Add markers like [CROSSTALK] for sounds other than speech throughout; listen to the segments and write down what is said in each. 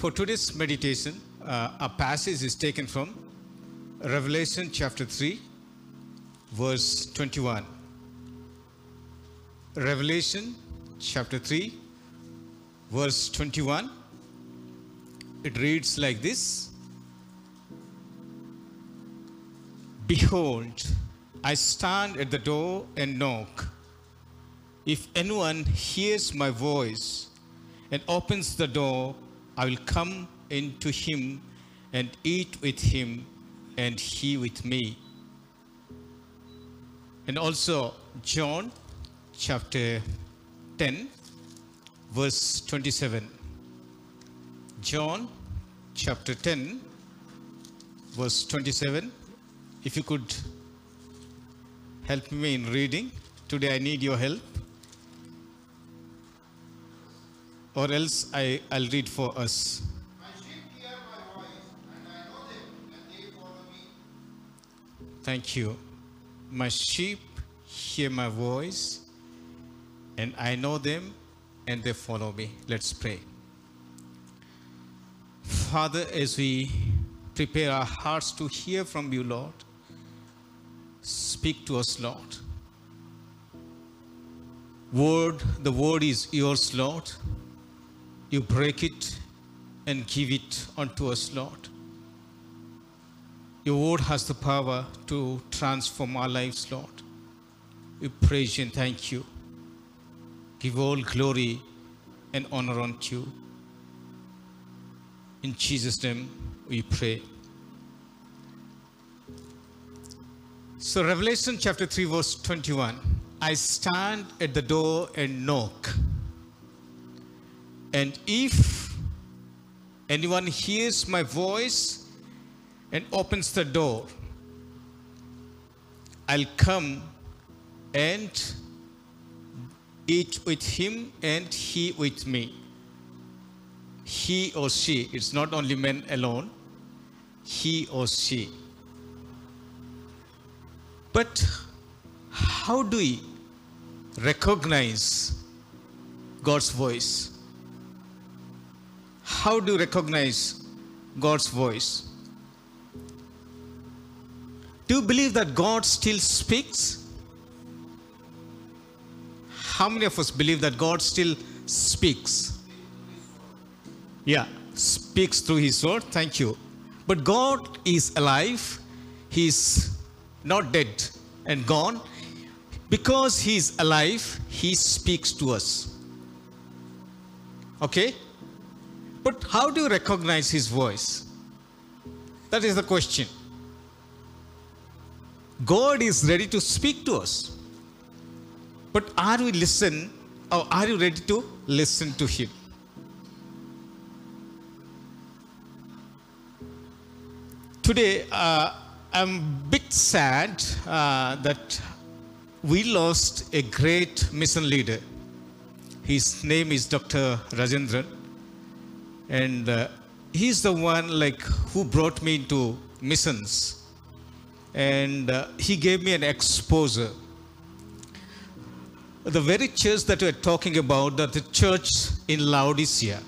For today's meditation, uh, a passage is taken from Revelation chapter 3, verse 21. Revelation chapter 3, verse 21. It reads like this Behold, I stand at the door and knock. If anyone hears my voice and opens the door, I will come into him and eat with him and he with me. And also, John chapter 10, verse 27. John chapter 10, verse 27. If you could help me in reading, today I need your help. Or else I, I'll read for us. Thank you. My sheep hear my voice, and I know them, and they follow me. Let's pray. Father, as we prepare our hearts to hear from you, Lord, speak to us, Lord. Word, the word is yours, Lord. You break it and give it unto us, Lord. Your word has the power to transform our lives, Lord. We praise you and thank you. Give all glory and honor unto you. In Jesus' name we pray. So, Revelation chapter 3, verse 21 I stand at the door and knock. And if anyone hears my voice and opens the door, I'll come and eat with him and he with me. He or she, it's not only men alone, he or she. But how do we recognize God's voice? How do you recognize God's voice? Do you believe that God still speaks? How many of us believe that God still speaks? Yeah, speaks through His word. Thank you. But God is alive, He's not dead and gone. Because He is alive, He speaks to us. Okay? But how do you recognize His voice? That is the question. God is ready to speak to us. But are we listen or are you ready to listen to him? Today, uh, I'm a bit sad uh, that we lost a great mission leader. His name is Dr. Rajendran, and uh, he's the one like who brought me into missions, and uh, he gave me an exposure the very church that we're talking about, that the church in Laodicea,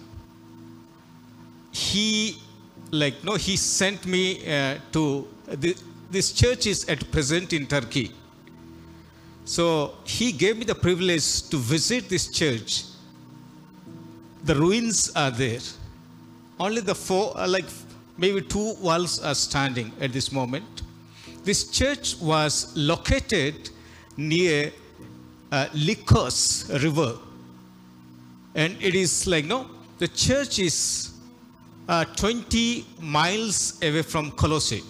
he, like, no, he sent me uh, to, the, this church is at present in Turkey. So he gave me the privilege to visit this church. The ruins are there. Only the four, uh, like maybe two walls are standing at this moment. This church was located near uh, Lycos River. And it is like, no, the church is uh, 20 miles away from Colossae,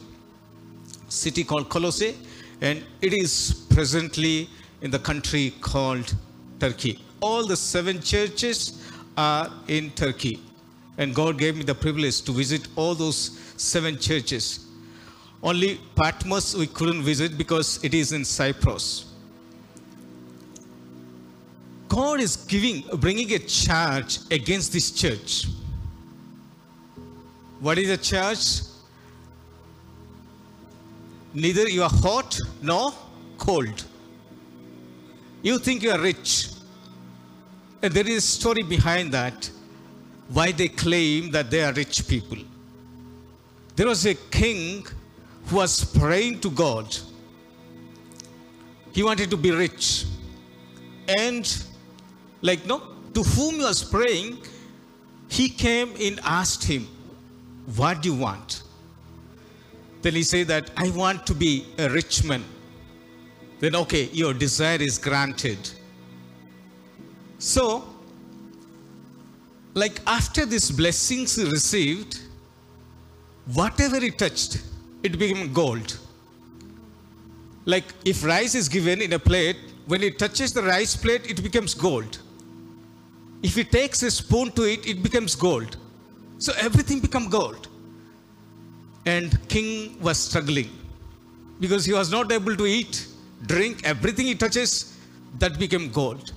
city called Colossae, and it is presently in the country called Turkey. All the seven churches are in Turkey. And God gave me the privilege to visit all those seven churches. Only Patmos we couldn't visit because it is in Cyprus. God is giving, bringing a charge against this church. What is a church? Neither you are hot nor cold. You think you are rich. And there is a story behind that. Why they claim that they are rich people. There was a king who was praying to God. He wanted to be rich. And, like, no, to whom he was praying, he came and asked him, What do you want? Then he said that I want to be a rich man. Then, okay, your desire is granted. So, like after these blessings received, whatever he touched, it became gold. Like if rice is given in a plate, when it touches the rice plate, it becomes gold. If he takes a spoon to it, it becomes gold. So everything become gold. And king was struggling because he was not able to eat, drink, everything he touches, that became gold.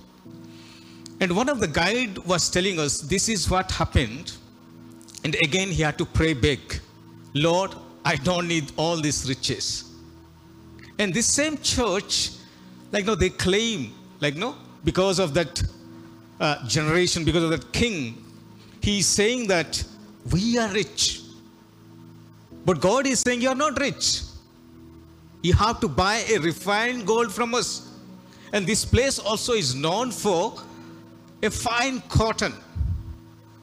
And one of the guide was telling us this is what happened. And again he had to pray big. Lord, I don't need all these riches. And this same church, like no, they claim, like no, because of that uh, generation, because of that king, he's saying that we are rich. But God is saying you are not rich. You have to buy a refined gold from us. And this place also is known for a fine cotton,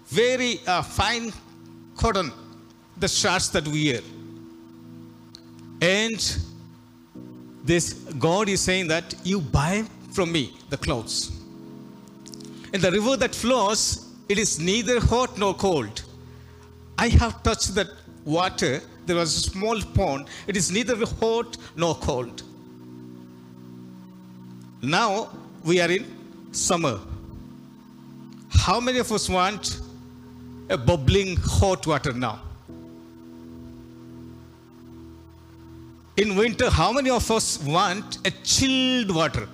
very uh, fine cotton, the shirts that we wear. And this God is saying that you buy from me the clothes. And the river that flows, it is neither hot nor cold. I have touched that water. There was a small pond. It is neither hot nor cold. Now we are in summer. How many of us want a bubbling hot water now? In winter, how many of us want a chilled water?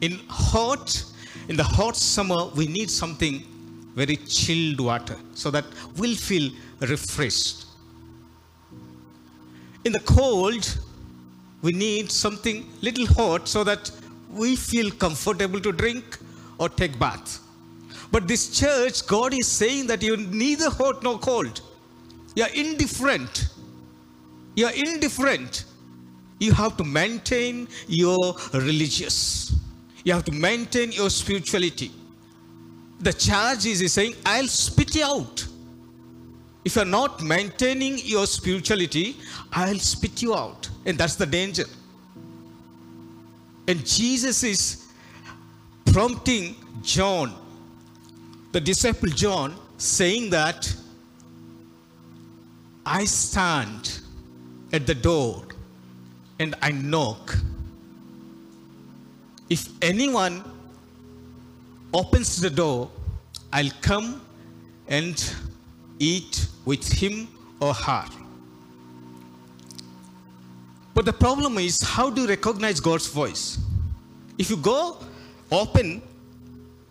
In hot, in the hot summer, we need something very chilled water so that we'll feel refreshed. In the cold, we need something little hot so that we feel comfortable to drink or take bath. But this church, God is saying that you're neither hot nor cold. You're indifferent. You're indifferent. You have to maintain your religious. You have to maintain your spirituality. The charge is saying, I'll spit you out. If you're not maintaining your spirituality, I'll spit you out. And that's the danger. And Jesus is prompting John, the disciple John, saying that I stand at the door and I knock. If anyone opens the door, I'll come and eat with him or her. But the problem is, how do you recognize God's voice? If you go open,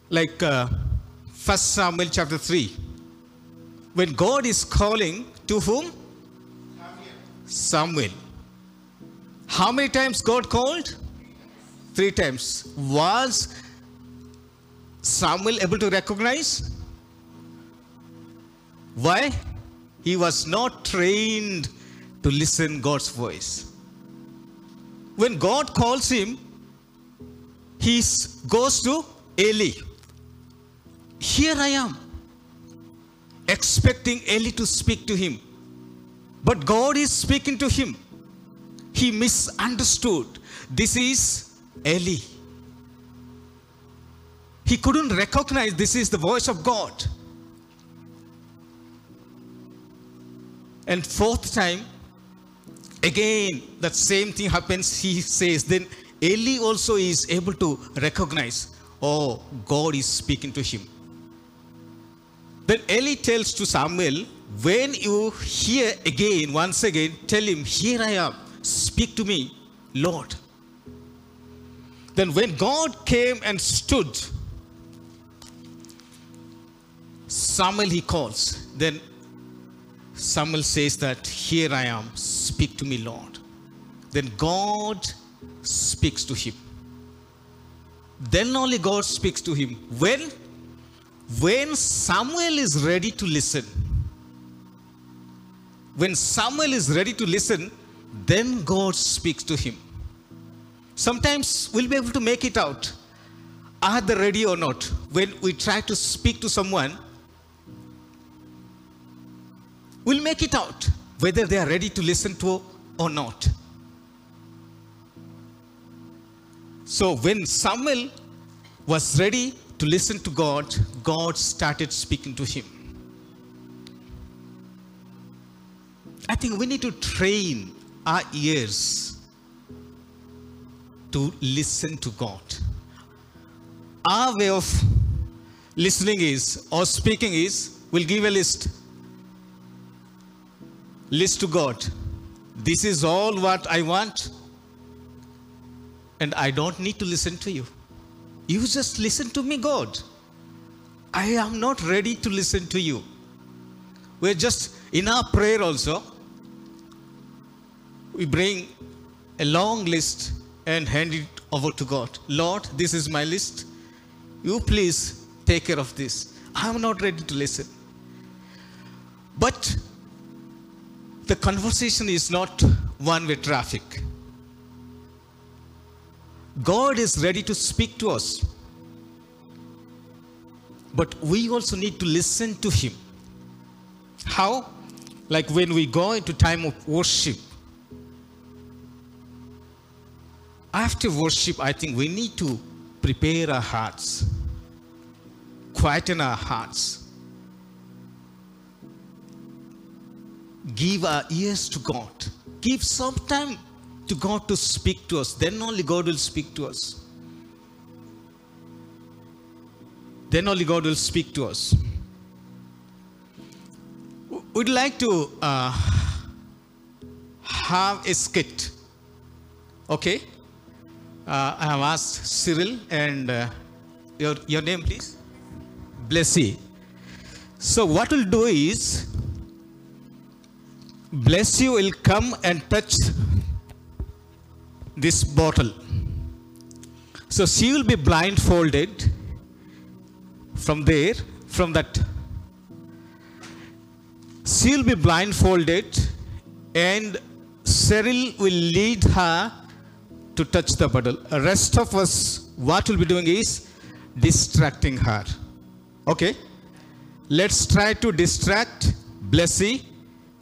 like uh, 1 Samuel chapter 3, when God is calling to whom? Samuel. How many times God called? Three times. Was Samuel able to recognize? Why? He was not trained to listen God's voice. When God calls him, he goes to Eli. Here I am, expecting Eli to speak to him. But God is speaking to him. He misunderstood. This is Eli. He couldn't recognize this is the voice of God. And fourth time, again, that same thing happens. He says, then Eli also is able to recognize, oh, God is speaking to him. Then Eli tells to Samuel, when you hear again, once again, tell him, Here I am, speak to me, Lord. Then when God came and stood, Samuel he calls. Then Samuel says that, Here I am, speak to me, Lord. Then God speaks to him. Then only God speaks to him. When? when Samuel is ready to listen, when Samuel is ready to listen, then God speaks to him. Sometimes we'll be able to make it out. Are they ready or not? When we try to speak to someone, we'll make it out whether they are ready to listen to or not. So when Samuel was ready to listen to God, God started speaking to him. I think we need to train our ears to listen to God. Our way of listening is, or speaking is, we'll give a list. List to God. This is all what I want, and I don't need to listen to you. You just listen to me, God. I am not ready to listen to you. We're just in our prayer also, we bring a long list and hand it over to God. Lord, this is my list. You please take care of this. I am not ready to listen. But the conversation is not one way traffic. God is ready to speak to us. But we also need to listen to Him. How? Like when we go into time of worship. After worship, I think we need to prepare our hearts, quieten our hearts, give our ears to God, give some time to God to speak to us. Then only God will speak to us. Then only God will speak to us. We'd like to uh, have a skit. Okay? Uh, I have asked Cyril and uh, your, your name, please? Blessy. So, what we'll do is, Blessy will come and touch this bottle. So she will be blindfolded from there, from that. She will be blindfolded, and Cyril will lead her to touch the bottle. The rest of us, what we'll be doing is distracting her. Okay? Let's try to distract Blessy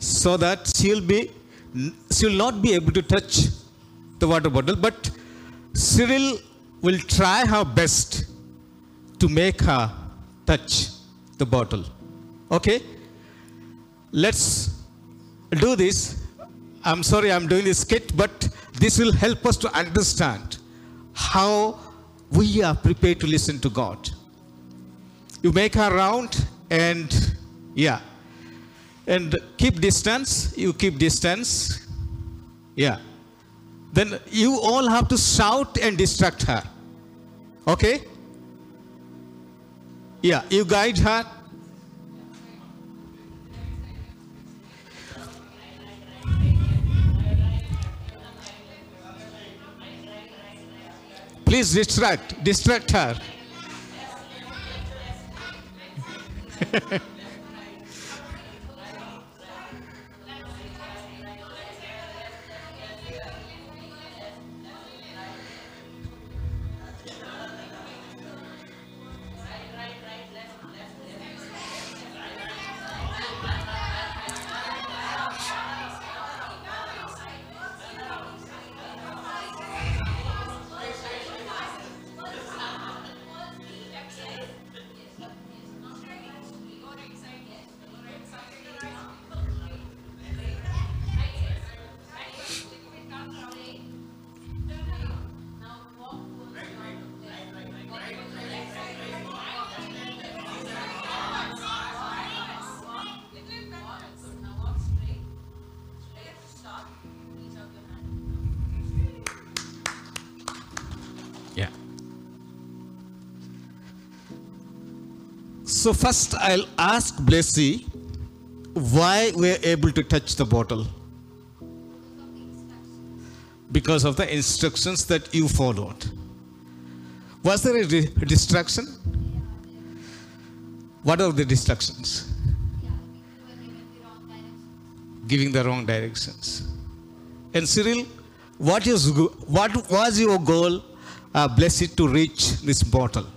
so that she'll be she'll not be able to touch the water bottle, but Cyril will try her best to make her touch the bottle. Okay? Let's do this. I'm sorry I'm doing this skit, but this will help us to understand how we are prepared to listen to God. You make her round and yeah. And keep distance. You keep distance. Yeah then you all have to shout and distract her. Okay? Yeah, you guide her. Please distract, distract her. [LAUGHS] So first I'll ask Blessy why we're able to touch the bottle. Because of the instructions that you followed. Was there a di- distraction? What are the distractions? Giving the wrong directions. And Cyril, what is what was your goal, uh, blessed, to reach this bottle?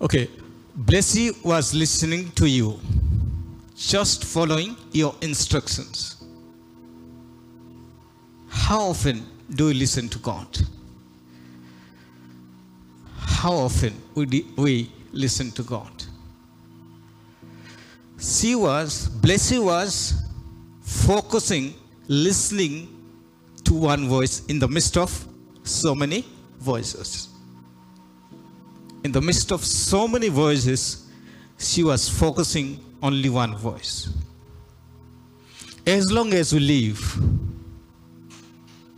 Okay, Blessy was listening to you, just following your instructions. How often do you listen to God? How often we, di- we listen to God? She was, Blessy was focusing, listening to one voice in the midst of so many voices in the midst of so many voices, she was focusing only one voice. As long as we live,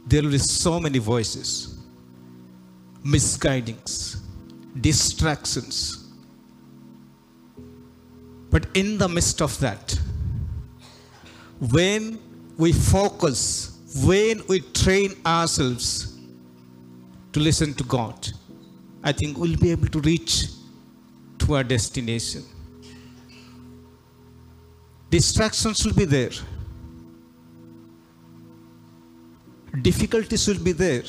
there will be so many voices, misguidings, distractions. But in the midst of that, when we focus, when we train ourselves to listen to God, I think we'll be able to reach to our destination. Distractions will be there. Difficulties will be there.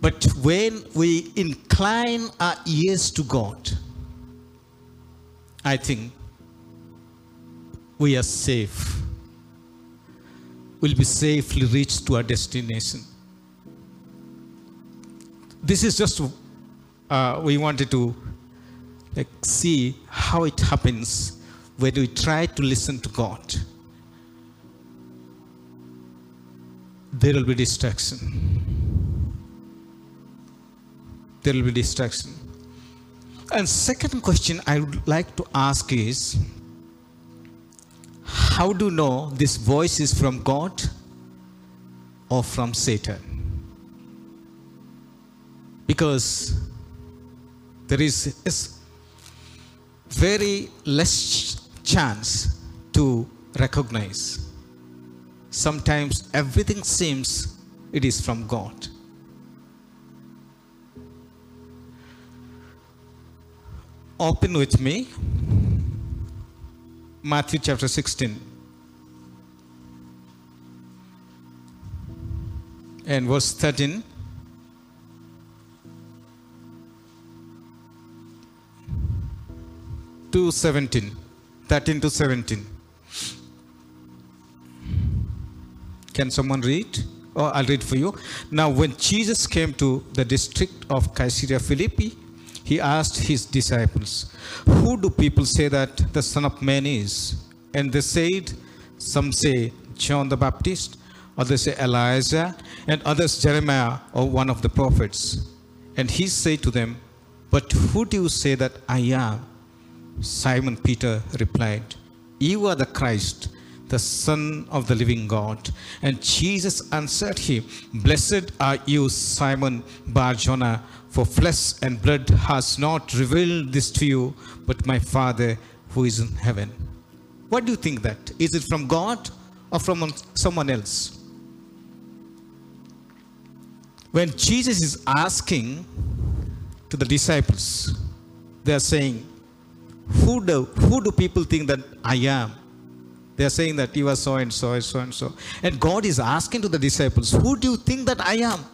But when we incline our ears to God, I think we are safe. We'll be safely reached to our destination this is just uh, we wanted to like see how it happens when we try to listen to god. There will be distraction. There will be distraction. And second question i would like to ask is how do you know this voice is from god or from satan because there is, very less chance to recognize. Sometimes everything seems it is from God. Open with me Matthew chapter 16 and verse 13. To 17 13 to 17 can someone read? Oh i'll read for you. Now when jesus came to the district of caesarea philippi he asked his disciples who do people say that the son of man is? And they said some say john the baptist others say elijah and others jeremiah or one of the prophets. And he said to them but who do you say that i am Simon Peter replied, You are the Christ, the Son of the living God. And Jesus answered him, Blessed are you, Simon Barjona, for flesh and blood has not revealed this to you, but my Father who is in heaven. What do you think that? Is it from God or from someone else? When Jesus is asking to the disciples, they are saying, who do, who do people think that I am? They are saying that you are so and so and so and so. And God is asking to the disciples, Who do you think that I am?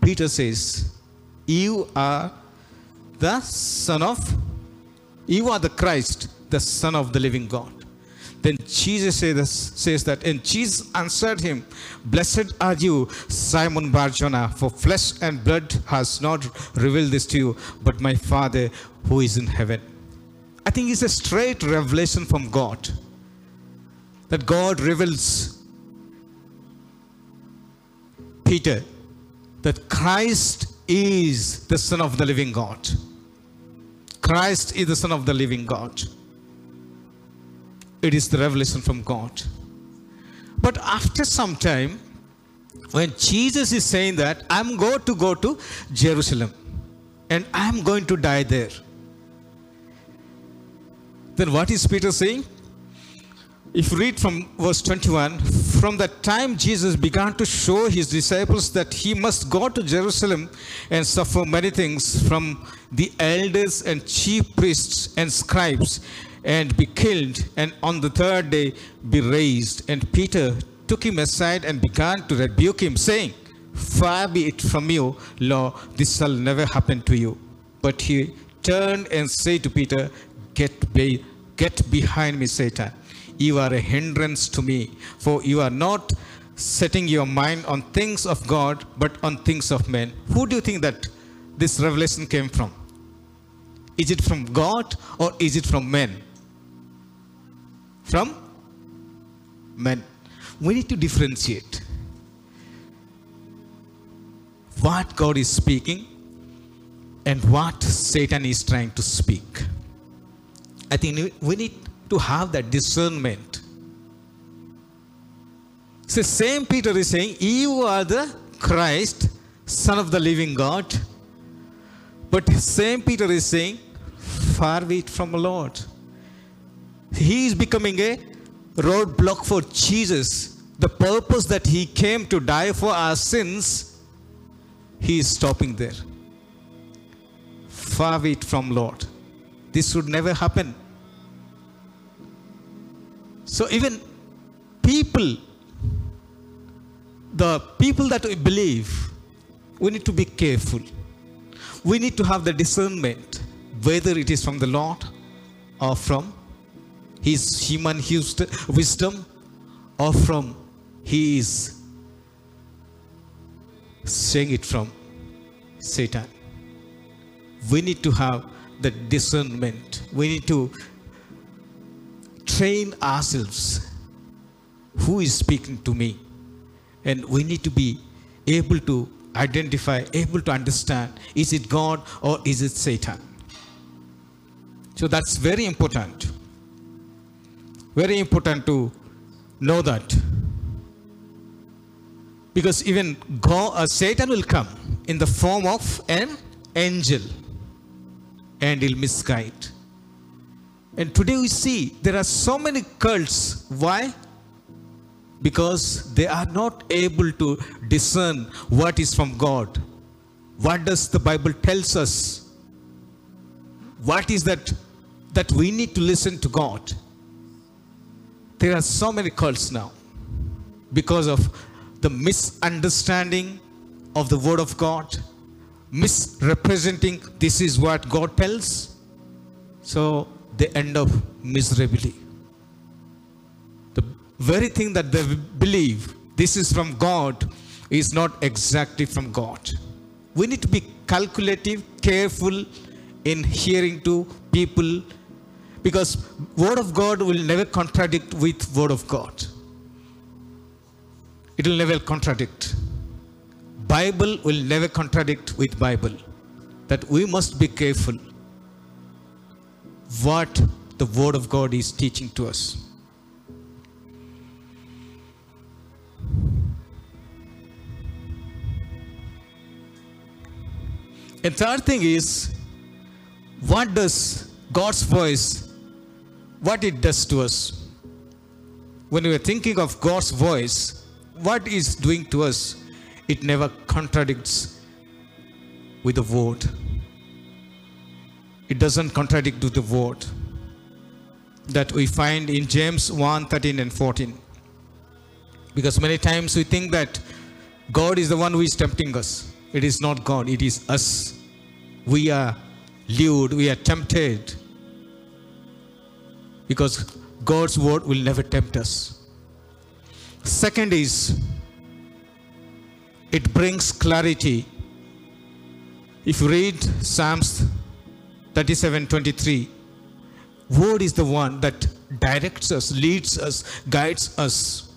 Peter says, You are the Son of, you are the Christ, the Son of the living God. Then Jesus says, says that, and Jesus answered him, Blessed are you, Simon Barjona, for flesh and blood has not revealed this to you, but my Father who is in heaven. Think it's a straight revelation from God. That God reveals Peter that Christ is the Son of the living God. Christ is the Son of the living God. It is the revelation from God. But after some time, when Jesus is saying that, I'm going to go to Jerusalem. and I am going to die there. Then what is Peter saying? If you read from verse 21, from that time Jesus began to show his disciples that he must go to Jerusalem and suffer many things from the elders and chief priests and scribes and be killed and on the third day be raised. And Peter took him aside and began to rebuke him, saying, Far be it from you, Lord, this shall never happen to you. But he turned and said to Peter, Get, be, get behind me, Satan. You are a hindrance to me, for you are not setting your mind on things of God, but on things of men. Who do you think that this revelation came from? Is it from God or is it from men? From men. We need to differentiate what God is speaking and what Satan is trying to speak. I think we need to have that discernment. So, same Peter is saying, You are the Christ, Son of the living God. But same Peter is saying, Far be it from the Lord. He is becoming a roadblock for Jesus. The purpose that he came to die for our sins, he is stopping there. Far be it from Lord. This would never happen. So even people, the people that we believe, we need to be careful. We need to have the discernment whether it is from the Lord or from his human wisdom or from his saying it from Satan. We need to have the discernment. We need to train ourselves. Who is speaking to me? And we need to be able to identify, able to understand is it God or is it Satan? So that's very important. Very important to know that. Because even God, uh, Satan will come in the form of an angel and he'll misguide. And today we see there are so many cults. Why? Because they are not able to discern what is from God. What does the Bible tells us? What is that that we need to listen to God? There are so many cults now because of the misunderstanding of the word of God, misrepresenting this is what God tells. So they end up miserably. The very thing that they believe this is from God is not exactly from God. We need to be calculative, careful in hearing to people because word of God will never contradict with word of God. It will never contradict. Bible will never contradict with Bible. That we must be careful what the Word of God is teaching to us. And third thing is, what does God's voice, what it does to us? When we are thinking of God's voice, what is doing to us? It never contradicts with the word it doesn't contradict with the word that we find in James 1 13 and 14. Because many times we think that God is the one who is tempting us. It is not God, it is us. We are lured, we are tempted. Because God's word will never tempt us. Second is, it brings clarity. If you read Psalms 37 23 word is the one that directs us leads us guides us.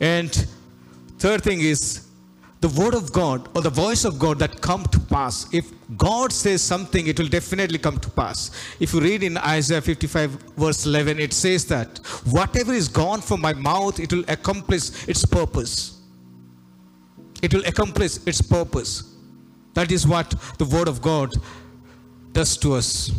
And third thing is the word of god or the voice of god that come to pass. If god says something it will definitely come to pass. If you read in isaiah 55 verse 11 it says that whatever is gone from my mouth it will accomplish its purpose. It will accomplish its purpose. That is what the Word of God does to us.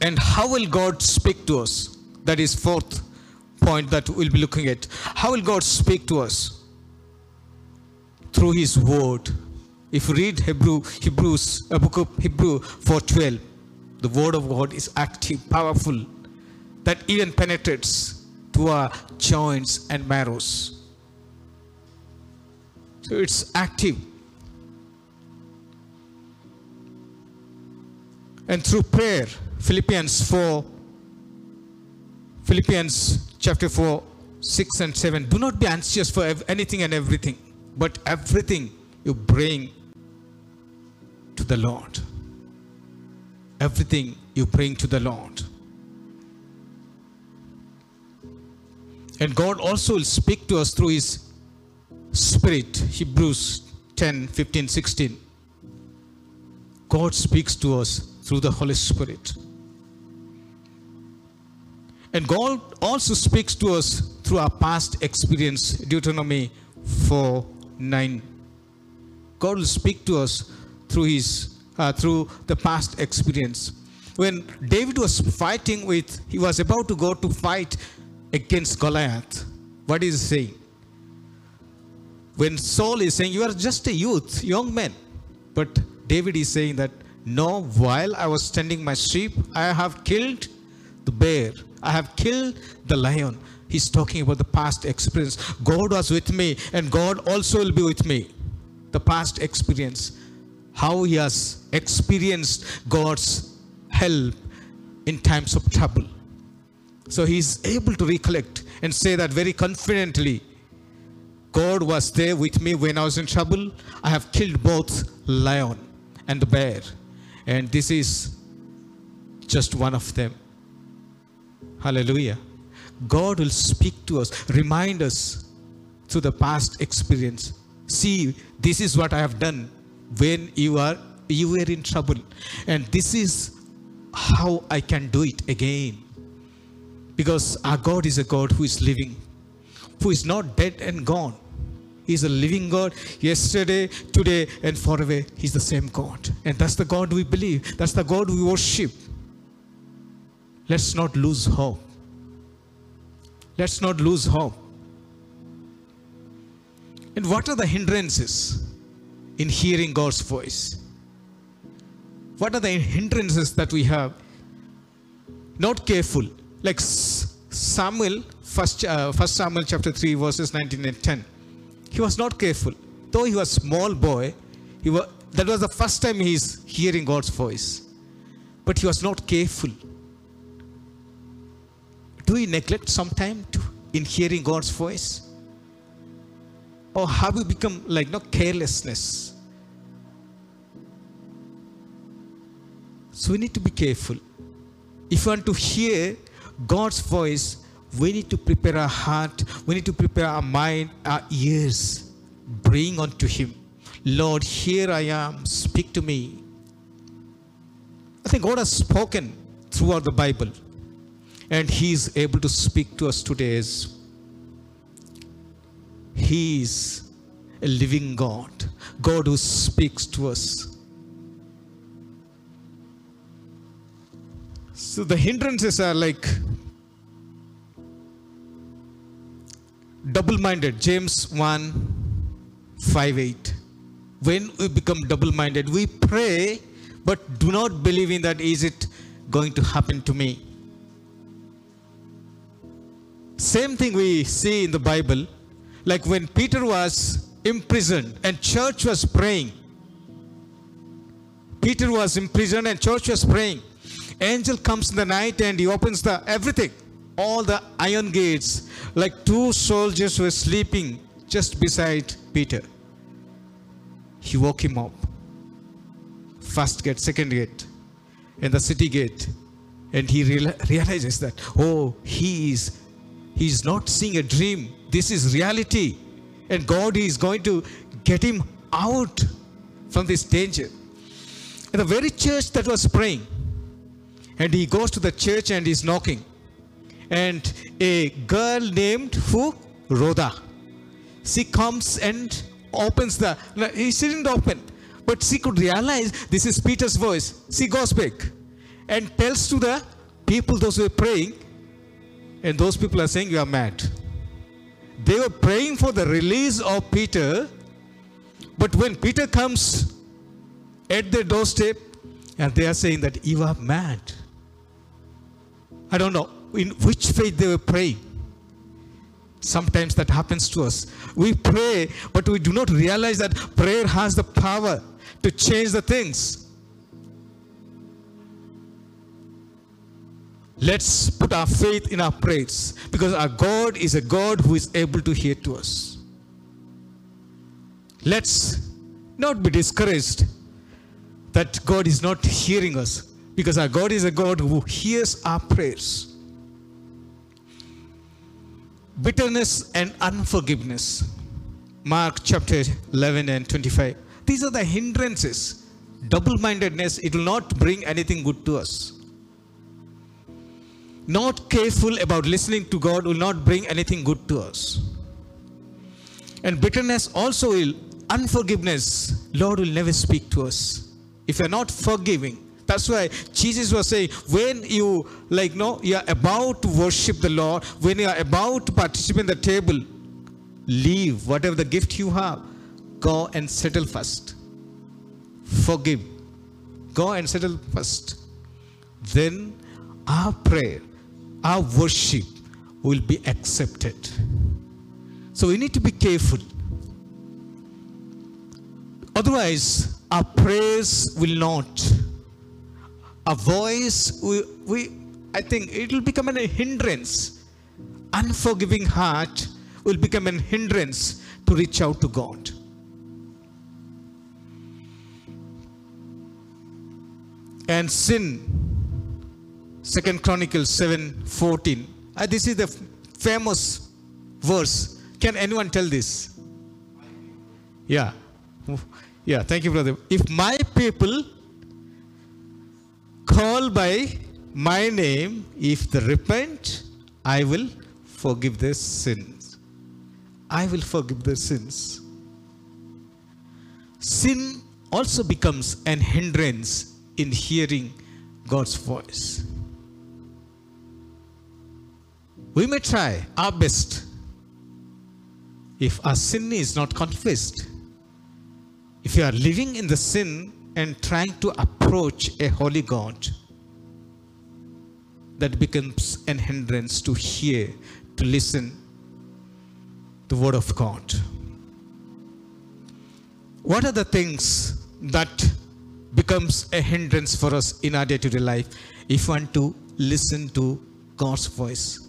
And how will God speak to us? That is fourth point that we'll be looking at. How will God speak to us? Through His Word. If you read Hebrew, Hebrews, a book of Hebrew 4:12, the Word of God is active, powerful, that even penetrates to our joints and marrows. So it's active. And through prayer, Philippians 4, Philippians chapter 4, 6 and 7. Do not be anxious for anything and everything, but everything you bring to the Lord. Everything you bring to the Lord. And God also will speak to us through His Spirit. Hebrews 10, 15, 16. God speaks to us through the Holy Spirit. And God also speaks to us through our past experience, Deuteronomy 4 9. God will speak to us through his uh, through the past experience. When David was fighting with, he was about to go to fight against Goliath. What is he saying? When Saul is saying, You are just a youth, young man. But David is saying that, No, while I was tending my sheep, I have killed the bear, I have killed the lion. He's talking about the past experience. God was with me, and God also will be with me. The past experience. How he has experienced God's help in times of trouble. So he's able to recollect and say that very confidently God was there with me when I was in trouble. I have killed both lion and bear. And this is just one of them. Hallelujah. God will speak to us, remind us through the past experience. See, this is what I have done when you are you were in trouble. And this is how I can do it again. Because our God is a God who is living, who is not dead and gone. He's a living God yesterday, today, and forever. He's the same God. And that's the God we believe. That's the God we worship. Let's not lose hope. Let's not lose hope. And what are the hindrances in hearing God's voice? What are the hindrances that we have? Not careful. Like Samuel, first, uh, first Samuel chapter 3, verses 19 and 10. He was not careful. Though he was small boy, he was, that was the first time he's hearing God's voice. But he was not careful. Do we neglect some time to, in hearing God's voice? Or have we become like no carelessness? So we need to be careful. If you want to hear God's voice, we need to prepare our heart, we need to prepare our mind, our ears, bring unto Him. Lord, here I am, speak to me. I think God has spoken throughout the Bible, and He is able to speak to us today He is a living God, God who speaks to us. So the hindrances are like double minded. James 1 5 8. When we become double minded, we pray but do not believe in that is it going to happen to me. Same thing we see in the Bible. Like when Peter was imprisoned and church was praying. Peter was imprisoned and church was praying. Angel comes in the night and he opens the everything, all the iron gates. Like two soldiers were sleeping just beside Peter. He woke him up. First gate, second gate, and the city gate. And he reali- realizes that, oh, he is he's not seeing a dream. This is reality. And God is going to get him out from this danger. And the very church that was praying, and he goes to the church and he's knocking. and a girl named who? Rhoda. She comes and opens the. He didn't open, but she could realize this is Peter's voice. She goes back and tells to the people, those who were praying, and those people are saying, You are mad. They were praying for the release of Peter, but when Peter comes at their doorstep, and they are saying that you are mad. I don't know in which faith they were praying. Sometimes that happens to us. We pray, but we do not realize that prayer has the power to change the things. Let's put our faith in our prayers because our God is a God who is able to hear to us. Let's not be discouraged that God is not hearing us because our God is a God who hears our prayers. Bitterness and unforgiveness. Mark chapter 11 and 25. These are the hindrances. Double mindedness, it will not bring anything good to us. Not careful about listening to God will not bring anything good to us. And bitterness also will, unforgiveness, Lord will never speak to us. If you're not forgiving, that's why Jesus was saying, when you like no, you are about to worship the Lord, when you are about to participate in the table, leave whatever the gift you have, go and settle first. Forgive. Go and settle first. Then our prayer, our worship will be accepted. So we need to be careful. Otherwise, our prayers will not. Our voice, we, we, I think it will become a hindrance. Unforgiving heart will become a hindrance to reach out to God. And sin, Second Chronicles 7 14. Uh, this is the famous verse. Can anyone tell this? Yeah. Yeah, thank you, brother. If my people call by my name, if they repent, I will forgive their sins. I will forgive their sins. Sin also becomes an hindrance in hearing God's voice. We may try our best. If our sin is not confessed, if you are living in the sin and trying to approach a holy God, that becomes an hindrance to hear, to listen the word of God. What are the things that becomes a hindrance for us in our day-to-day life if want to listen to God's voice?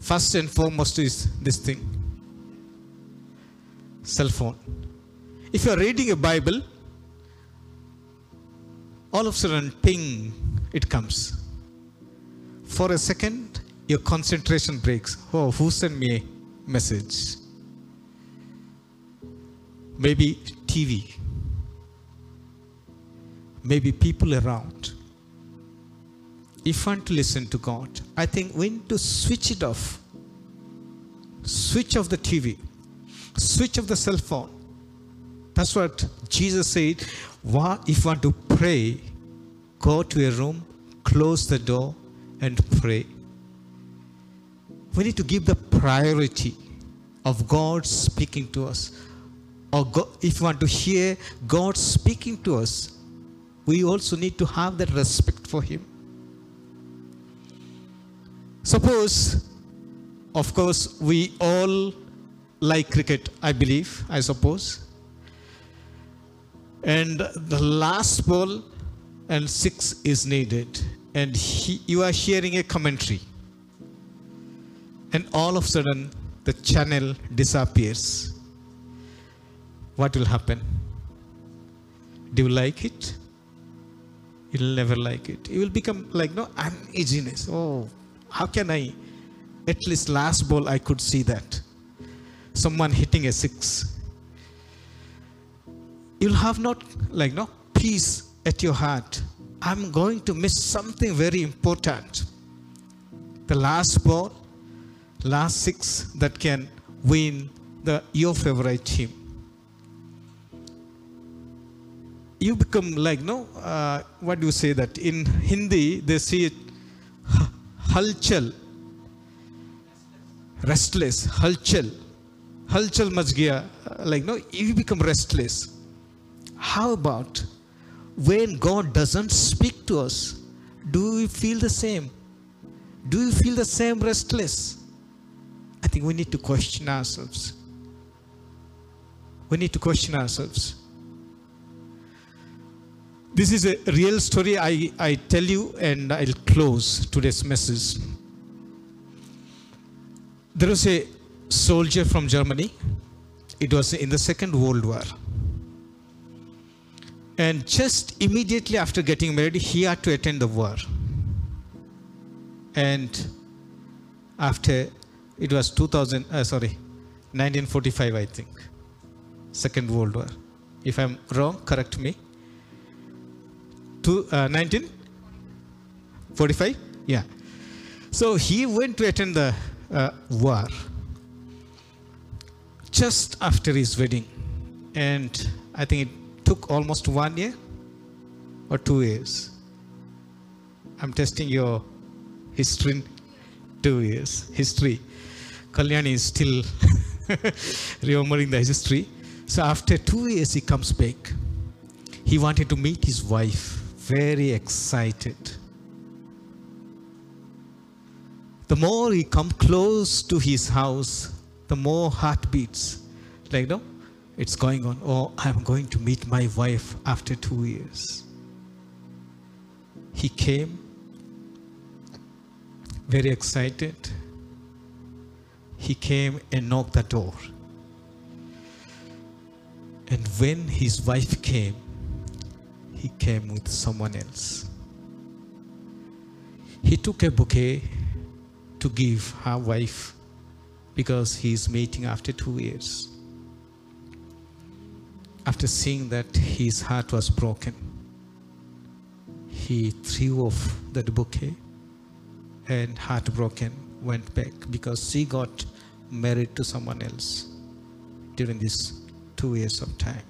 First and foremost is this thing cell phone. If you are reading a Bible, all of a sudden, ping, it comes. For a second, your concentration breaks. Oh, who sent me a message? Maybe TV. Maybe people around. If you want to listen to God, I think we need to switch it off. Switch off the TV. Switch off the cell phone. That's what Jesus said. If you want to pray, go to a room, close the door, and pray. We need to give the priority of God speaking to us. Or if you want to hear God speaking to us, we also need to have that respect for Him. Suppose, of course, we all like cricket, I believe, I suppose. And the last ball and six is needed. And he, you are hearing a commentary. And all of a sudden, the channel disappears. What will happen? Do you like it? You'll never like it. You will become like no uneasiness. Oh, how can I? At least last ball I could see that. Someone hitting a six. You'll have not like no peace at your heart. I'm going to miss something very important. the last ball, last six that can win the your favorite team. You become like no, uh, what do you say that in Hindi they say it halchal, restless, halchal, halchal mach gaya, uh, like no, you become restless. How about when God doesn't speak to us? Do we feel the same? Do you feel the same restless? I think we need to question ourselves. We need to question ourselves. This is a real story I, I tell you, and I'll close today's message. There was a soldier from Germany. It was in the Second World War. And just immediately after getting married, he had to attend the war. And after it was 2000, uh, sorry, 1945, I think, Second World War. If I'm wrong, correct me. Two, uh, 1945? Yeah. So he went to attend the uh, war just after his wedding. And I think it took almost one year or two years. I'm testing your history. Two years. History. Kalyani is still [LAUGHS] remembering the history. So after two years, he comes back. He wanted to meet his wife. Very excited. The more he come close to his house, the more heartbeats. Like, no, it's going on. Oh, I'm going to meet my wife after two years. He came very excited. He came and knocked the door. And when his wife came, he came with someone else. He took a bouquet to give her wife because he is meeting after two years. After seeing that his heart was broken, he threw off that bouquet and heartbroken went back because she got married to someone else during these two years of time.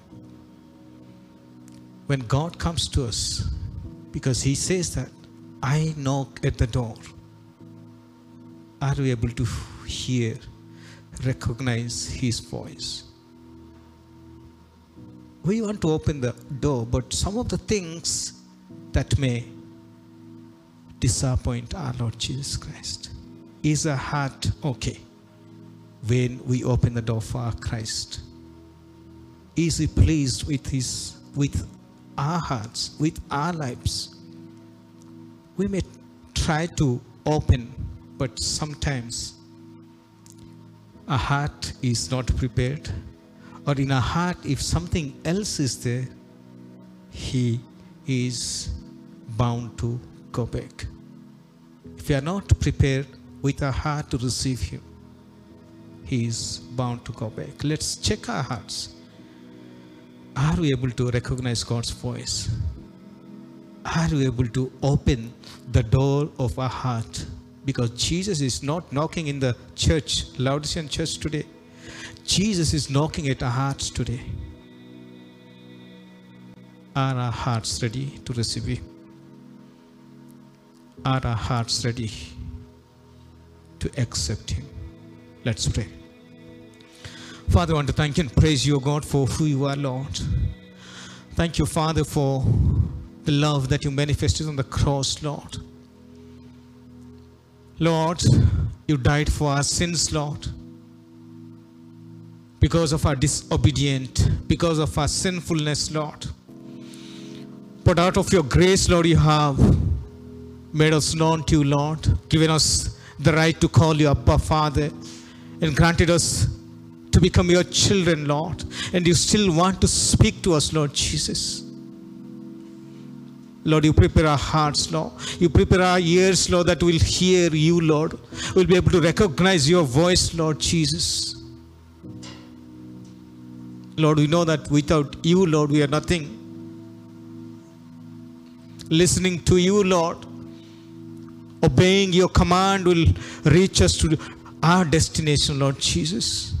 When God comes to us, because He says that, I knock at the door. Are we able to hear, recognize His voice? We want to open the door, but some of the things that may disappoint our Lord Jesus Christ. Is our heart okay when we open the door for Christ? Is He pleased with His with our hearts, with our lives? We may try to open, but sometimes our heart is not prepared, or in our heart, if something else is there, He is bound to go back. If we are not prepared with our heart to receive Him, He is bound to go back. Let's check our hearts. Are we able to recognize God's voice? Are we able to open the door of our heart? Because Jesus is not knocking in the church, Laodicean church today. Jesus is knocking at our hearts today. Are our hearts ready to receive Him? Are our hearts ready to accept Him? Let's pray. Father, I want to thank you and praise you, God, for who you are, Lord. Thank you, Father, for the love that you manifested on the cross, Lord. Lord, you died for our sins, Lord. Because of our disobedient, because of our sinfulness, Lord. But out of your grace, Lord, you have made us known to you, Lord, given us the right to call you Abba Father, and granted us to become your children, Lord. And you still want to speak to us, Lord Jesus. Lord, you prepare our hearts, Lord. You prepare our ears, Lord, that we'll hear you, Lord. We'll be able to recognize your voice, Lord Jesus. Lord, we know that without you, Lord, we are nothing. Listening to you, Lord, obeying your command will reach us to our destination, Lord Jesus.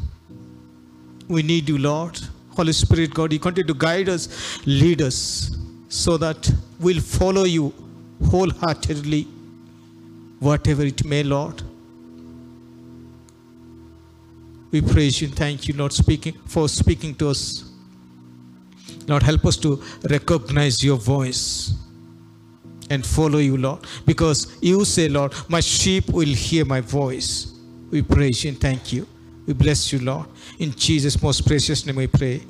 We need you, Lord. Holy Spirit, God, you continue to guide us, lead us, so that we'll follow you wholeheartedly, whatever it may, Lord. We praise you and thank you, Lord, speaking for speaking to us. Lord, help us to recognize your voice and follow you, Lord, because you say, Lord, my sheep will hear my voice. We praise you and thank you. We bless you, Lord. In Jesus' most precious name we pray.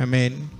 Amen.